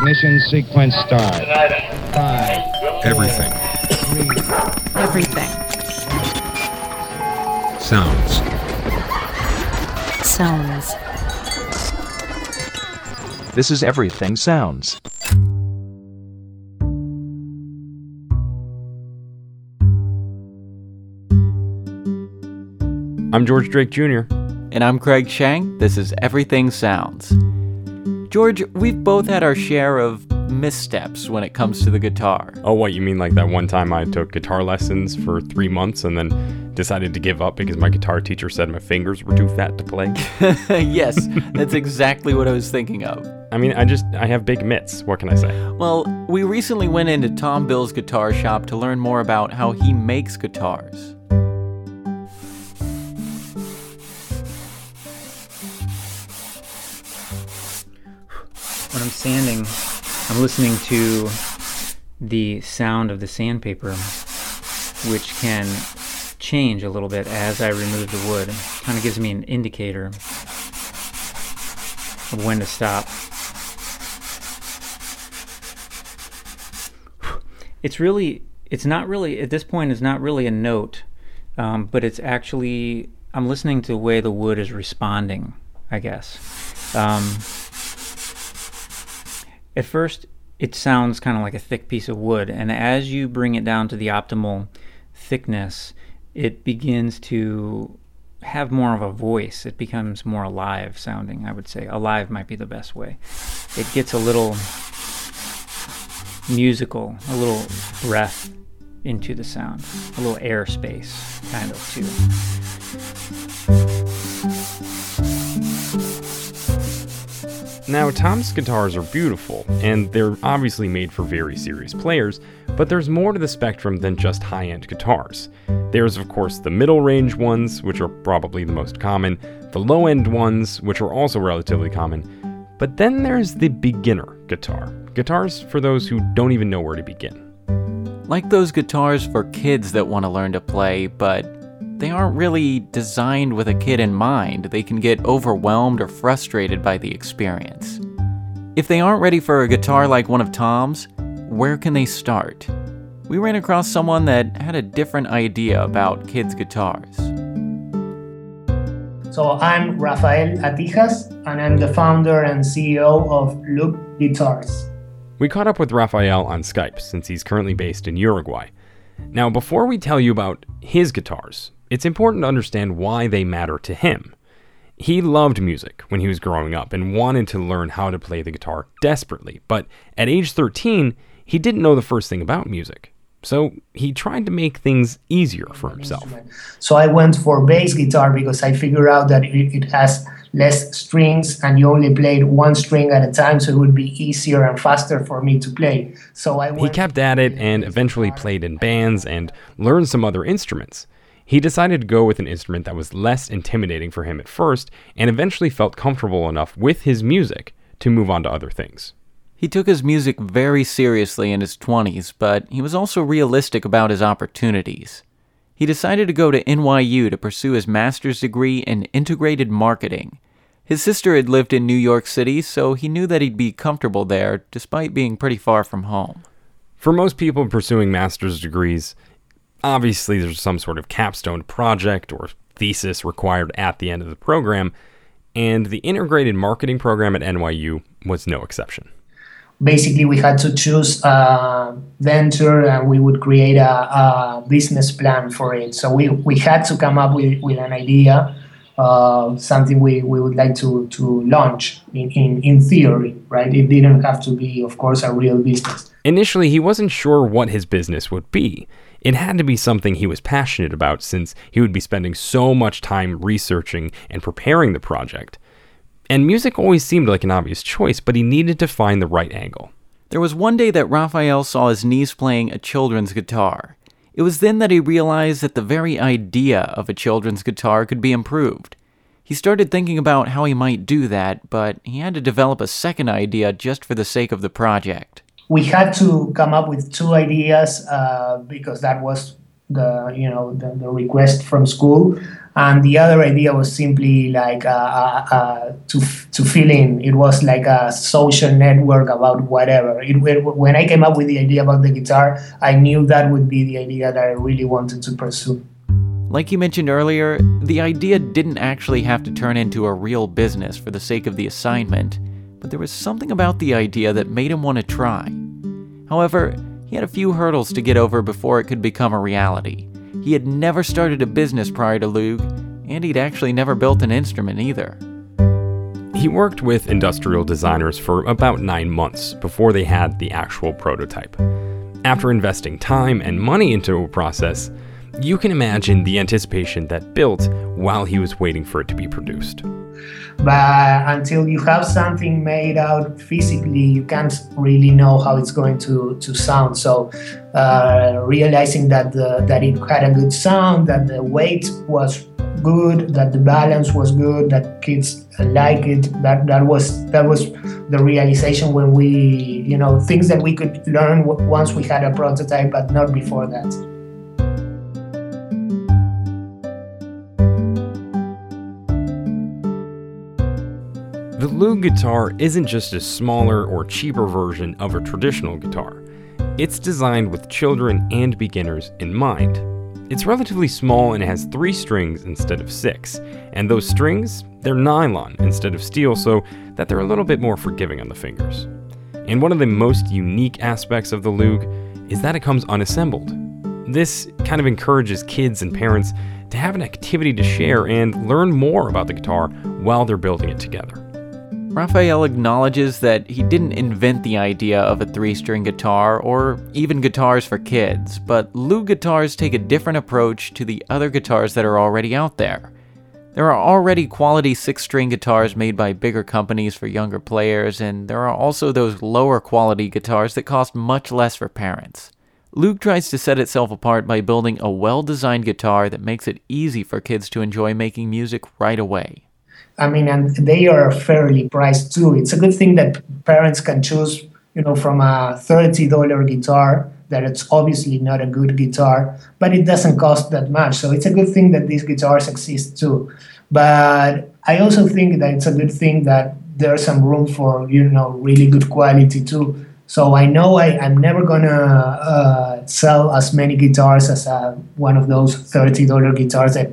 Ignition sequence start. Five, Everything. three, Everything. Sounds. Sounds. This is Everything Sounds. I'm George Drake Jr. And I'm Craig Chang. This is Everything Sounds. George, we've both had our share of missteps when it comes to the guitar. Oh, what, you mean like that one time I took guitar lessons for three months and then decided to give up because my guitar teacher said my fingers were too fat to play? yes, that's exactly what I was thinking of. I mean, I just, I have big mitts. What can I say? Well, we recently went into Tom Bill's guitar shop to learn more about how he makes guitars. Sanding, I'm listening to the sound of the sandpaper, which can change a little bit as I remove the wood. Kind of gives me an indicator of when to stop. It's really, it's not really, at this point, it's not really a note, um, but it's actually, I'm listening to the way the wood is responding, I guess. Um, at first it sounds kind of like a thick piece of wood and as you bring it down to the optimal thickness it begins to have more of a voice. It becomes more alive sounding i would say. Alive might be the best way. It gets a little musical a little breath into the sound a little airspace kind of too Now, Tom's guitars are beautiful, and they're obviously made for very serious players, but there's more to the spectrum than just high end guitars. There's, of course, the middle range ones, which are probably the most common, the low end ones, which are also relatively common, but then there's the beginner guitar guitars for those who don't even know where to begin. Like those guitars for kids that want to learn to play, but they aren't really designed with a kid in mind. They can get overwhelmed or frustrated by the experience. If they aren't ready for a guitar like one of Tom's, where can they start? We ran across someone that had a different idea about kids' guitars. So I'm Rafael Atijas, and I'm the founder and CEO of Loog Guitars. We caught up with Rafael on Skype since he's currently based in Uruguay. Now, before we tell you about his guitars, it's important to understand why they matter to him. He loved music when he was growing up and wanted to learn how to play the guitar desperately, but at age 13, he didn't know the first thing about music. So he tried to make things easier for himself. So I went for bass guitar because I figured out that it, it has less strings and you only played one string at a time, so it would be easier and faster for me to play. So I He kept at it and eventually played in bands and learned some other instruments. He decided to go with an instrument that was less intimidating for him at first and eventually felt comfortable enough with his music to move on to other things. He took his music very seriously in his 20s, but he was also realistic about his opportunities. He decided to go to NYU to pursue his master's degree in integrated marketing. His sister had lived in New York City, so he knew that he'd be comfortable there despite being pretty far from home. For most people pursuing master's degrees, obviously there's some sort of capstone project or thesis required at the end of the program, and the integrated marketing program at NYU was no exception. basically we had to choose a venture and we would create a, a business plan for it. So we, we had to come up with, with an idea, uh, something we, we would like to, to launch in, in, in theory, right? It didn't have to be, of course, a real business. Initially, he wasn't sure what his business would be. It had to be something he was passionate about since he would be spending so much time researching and preparing the project. And music always seemed like an obvious choice, but he needed to find the right angle. There was one day that Rafael saw his niece playing a children's guitar. It was then that he realized that the very idea of a children's guitar could be improved. He started thinking about how he might do that, but he had to develop a second idea just for the sake of the project. We had to come up with two ideas uh, because that was the you know the, the request from school and the other idea was simply like uh, uh, uh, to to fill in. It was like a social network about whatever. It, when I came up with the idea about the guitar, I knew that would be the idea that I really wanted to pursue. Like you mentioned earlier, the idea didn't actually have to turn into a real business for the sake of the assignment, but there was something about the idea that made him want to try. However, he had a few hurdles to get over before it could become a reality. He had never started a business prior to Loog, and he'd actually never built an instrument either. He worked with industrial designers for about nine months before they had the actual prototype. After investing time and money into a process, you can imagine the anticipation that built while he was waiting for it to be produced. But until you have something made out physically, you can't really know how it's going to, to sound. So, uh, realizing that the, that it had a good sound, that the weight was good, that the balance was good, that kids like it. That that was that was the realization when we, you know, things that we could learn once we had a prototype, but not before that. The Loog guitar isn't just a smaller or cheaper version of a traditional guitar. It's designed with children and beginners in mind. It's relatively small and has three strings instead of six, and those strings, they're nylon instead of steel so that they're a little bit more forgiving on the fingers. And one of the most unique aspects of the Loog is that it comes unassembled. This kind of encourages kids and parents to have an activity to share and learn more about the guitar while they're building it together. Rafael acknowledges that he didn't invent the idea of a three string guitar or even guitars for kids, but Loog guitars take a different approach to the other guitars that are already out there. There are already quality six string guitars made by bigger companies for younger players, and there are also those lower quality guitars that cost much less for parents. Loog tries to set itself apart by building a well designed guitar that makes it easy for kids to enjoy making music right away. I mean, and they are fairly priced too. It's a good thing that parents can choose, you know, from a $30 guitar that it's obviously not a good guitar, but it doesn't cost that much. So it's a good thing that these guitars exist too. But I also think that it's a good thing that there's some room for, you know, really good quality too. So I know I, I'm never gonna uh, sell as many guitars as uh, one of those $30 guitars that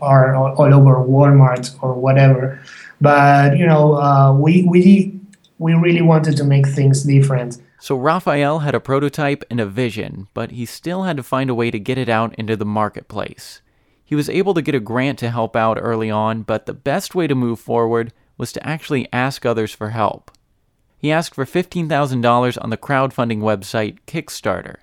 are all over Walmart or whatever. But you know, uh, we we we really wanted to make things different. So Rafael had a prototype and a vision, but he still had to find a way to get it out into the marketplace. He was able to get a grant to help out early on, but the best way to move forward was to actually ask others for help. He asked for $15,000 on the crowdfunding website Kickstarter.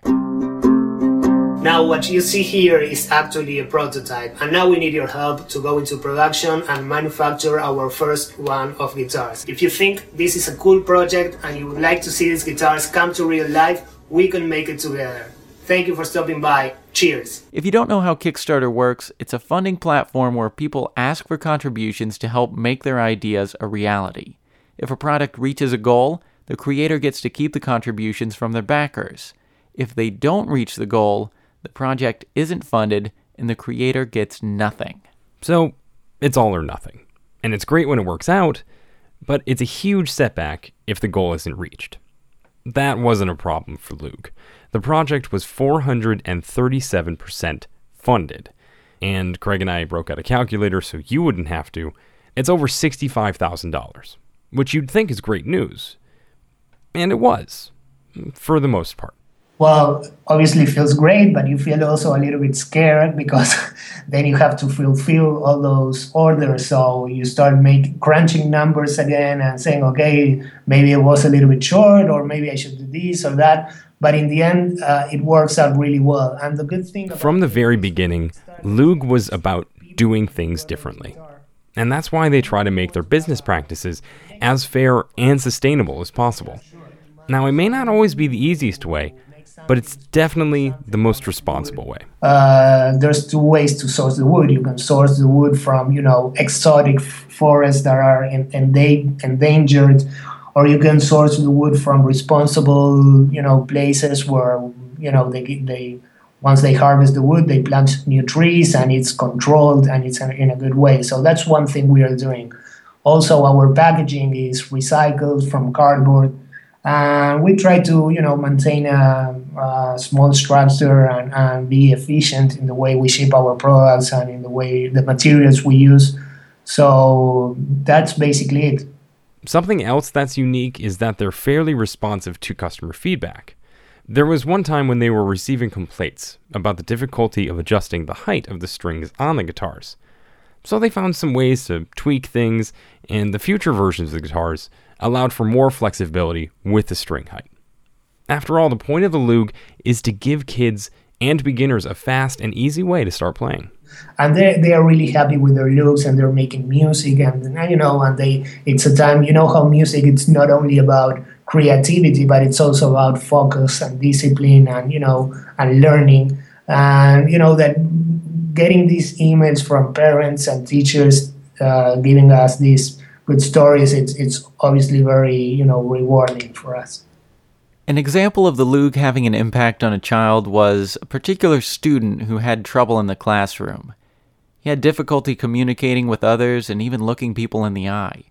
Now what you see here is actually a prototype and now we need your help to go into production and manufacture our first one of guitars. If you think this is a cool project and you would like to see these guitars come to real life, we can make it together. Thank you for stopping by. Cheers. If you don't know how Kickstarter works, it's a funding platform where people ask for contributions to help make their ideas a reality. If a product reaches a goal, the creator gets to keep the contributions from their backers. If they don't reach the goal, the project isn't funded, and the creator gets nothing. So, it's all or nothing. And it's great when it works out, but it's a huge setback if the goal isn't reached. That wasn't a problem for Loog. The project was 437% funded. And Craig and I broke out a calculator so you wouldn't have to. It's over $65,000, which you'd think is great news. And it was, for the most part well, obviously feels great, but you feel also a little bit scared because then you have to fulfill all those orders. So you start making crunching numbers again and saying, okay, maybe it was a little bit short, or maybe I should do this or that. But in the end, uh, it works out really well. And the good thing from the very beginning, Loog was about doing things differently. And that's why they try to make their business practices as fair and sustainable as possible. Now, it may not always be the easiest way, but it's definitely the most responsible way. Uh, there's two ways to source the wood. You can source the wood from you know exotic forests that are in, in endangered, or you can source the wood from responsible you know places where you know they they once they harvest the wood, they plant new trees and it's controlled and it's in a good way. So that's one thing we are doing. Also, our packaging is recycled from cardboard. And we try to, you know, maintain a, a small structure and, and be efficient in the way we ship our products and in the way the materials we use. So that's basically it. Something else that's unique is that they're fairly responsive to customer feedback. There was one time when they were receiving complaints about the difficulty of adjusting the height of the strings on the guitars. So they found some ways to tweak things, and the future versions of the guitars allowed for more flexibility with the string height. After all, the point of the Loog is to give kids and beginners a fast and easy way to start playing. And they they are really happy with their Loogs and they're making music and you know and they it's a time you know how music it's not only about creativity but it's also about focus and discipline and you know and learning and you know that getting these emails from parents and teachers uh, giving us these good stories it's it's obviously very you know rewarding for us an example of the Loog having an impact on a child was a particular student who had trouble in the classroom. He had difficulty communicating with others and even looking people in the eye.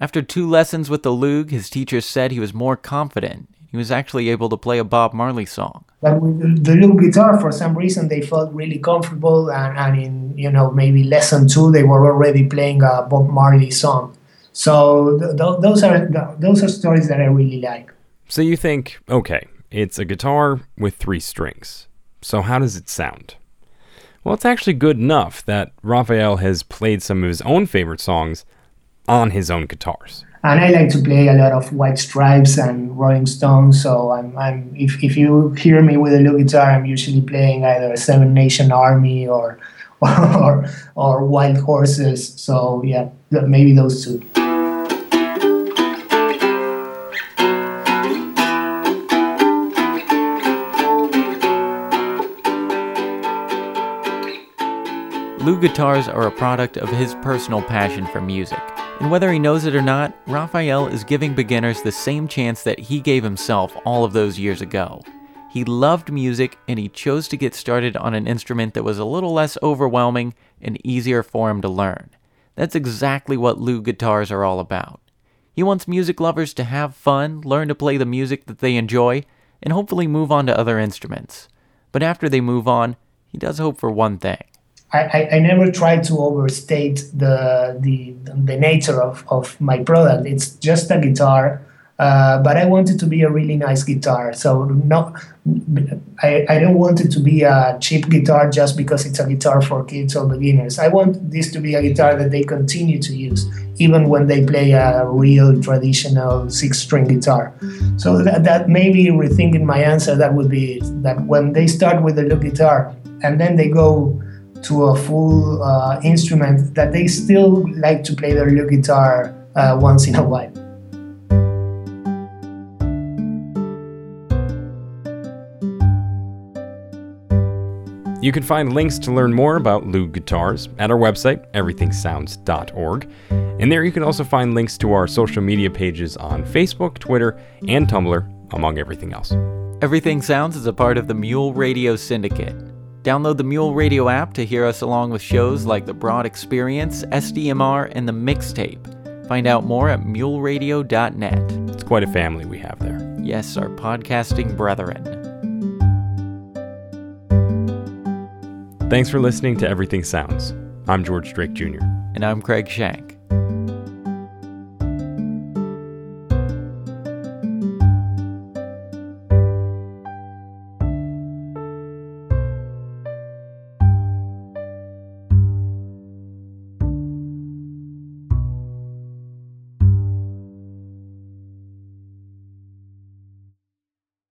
After two lessons with the Loog, his teacher said he was more confident. He was actually able to play a Bob Marley song. But with the Loog guitar, for some reason, they felt really comfortable, and, and in you know maybe lesson two, they were already playing a Bob Marley song. So th- th- those are th- those are stories that I really like. So you think, okay, it's a guitar with three strings. So how does it sound? Well, it's actually good enough that Rafael has played some of his own favorite songs on his own guitars. And I like to play a lot of White Stripes and Rolling Stones. So I'm, I'm if, if you hear me with a Loog guitar, I'm usually playing either Seven Nation Army or or or Wild Horses. So yeah, maybe those two. Loog guitars are a product of his personal passion for music. And whether he knows it or not, Rafael is giving beginners the same chance that he gave himself all of those years ago. He loved music and he chose to get started on an instrument that was a little less overwhelming and easier for him to learn. That's exactly what Loog guitars are all about. He wants music lovers to have fun, learn to play the music that they enjoy, and hopefully move on to other instruments. But after they move on, he does hope for one thing I, I, never try to overstate the the, the nature of, of my product. It's just a guitar, uh, but I want it to be a really nice guitar. So no, I, I don't want it to be a cheap guitar just because it's a guitar for kids or beginners. I want this to be a guitar that they continue to use even when they play a real traditional six-string guitar. So that, that maybe rethinking my answer, that would be that when they start with the Loog guitar and then they go to a full uh, instrument that they still like to play their Loog guitar uh, once in a while. You can find links to learn more about Loog guitars at our website, everythingsounds.org. And there you can also find links to our social media pages on Facebook, Twitter, and Tumblr, among everything else. Everything Sounds is a part of the Mule Radio Syndicate. Download the Mule Radio app to hear us along with shows like The Broad Experience, SDMR, and The Mixtape. Find out more at muleradio.net. It's quite a family we have there. Yes, our podcasting brethren. Thanks for listening to Everything Sounds. I'm George Drake Jr. And I'm Craig Shank.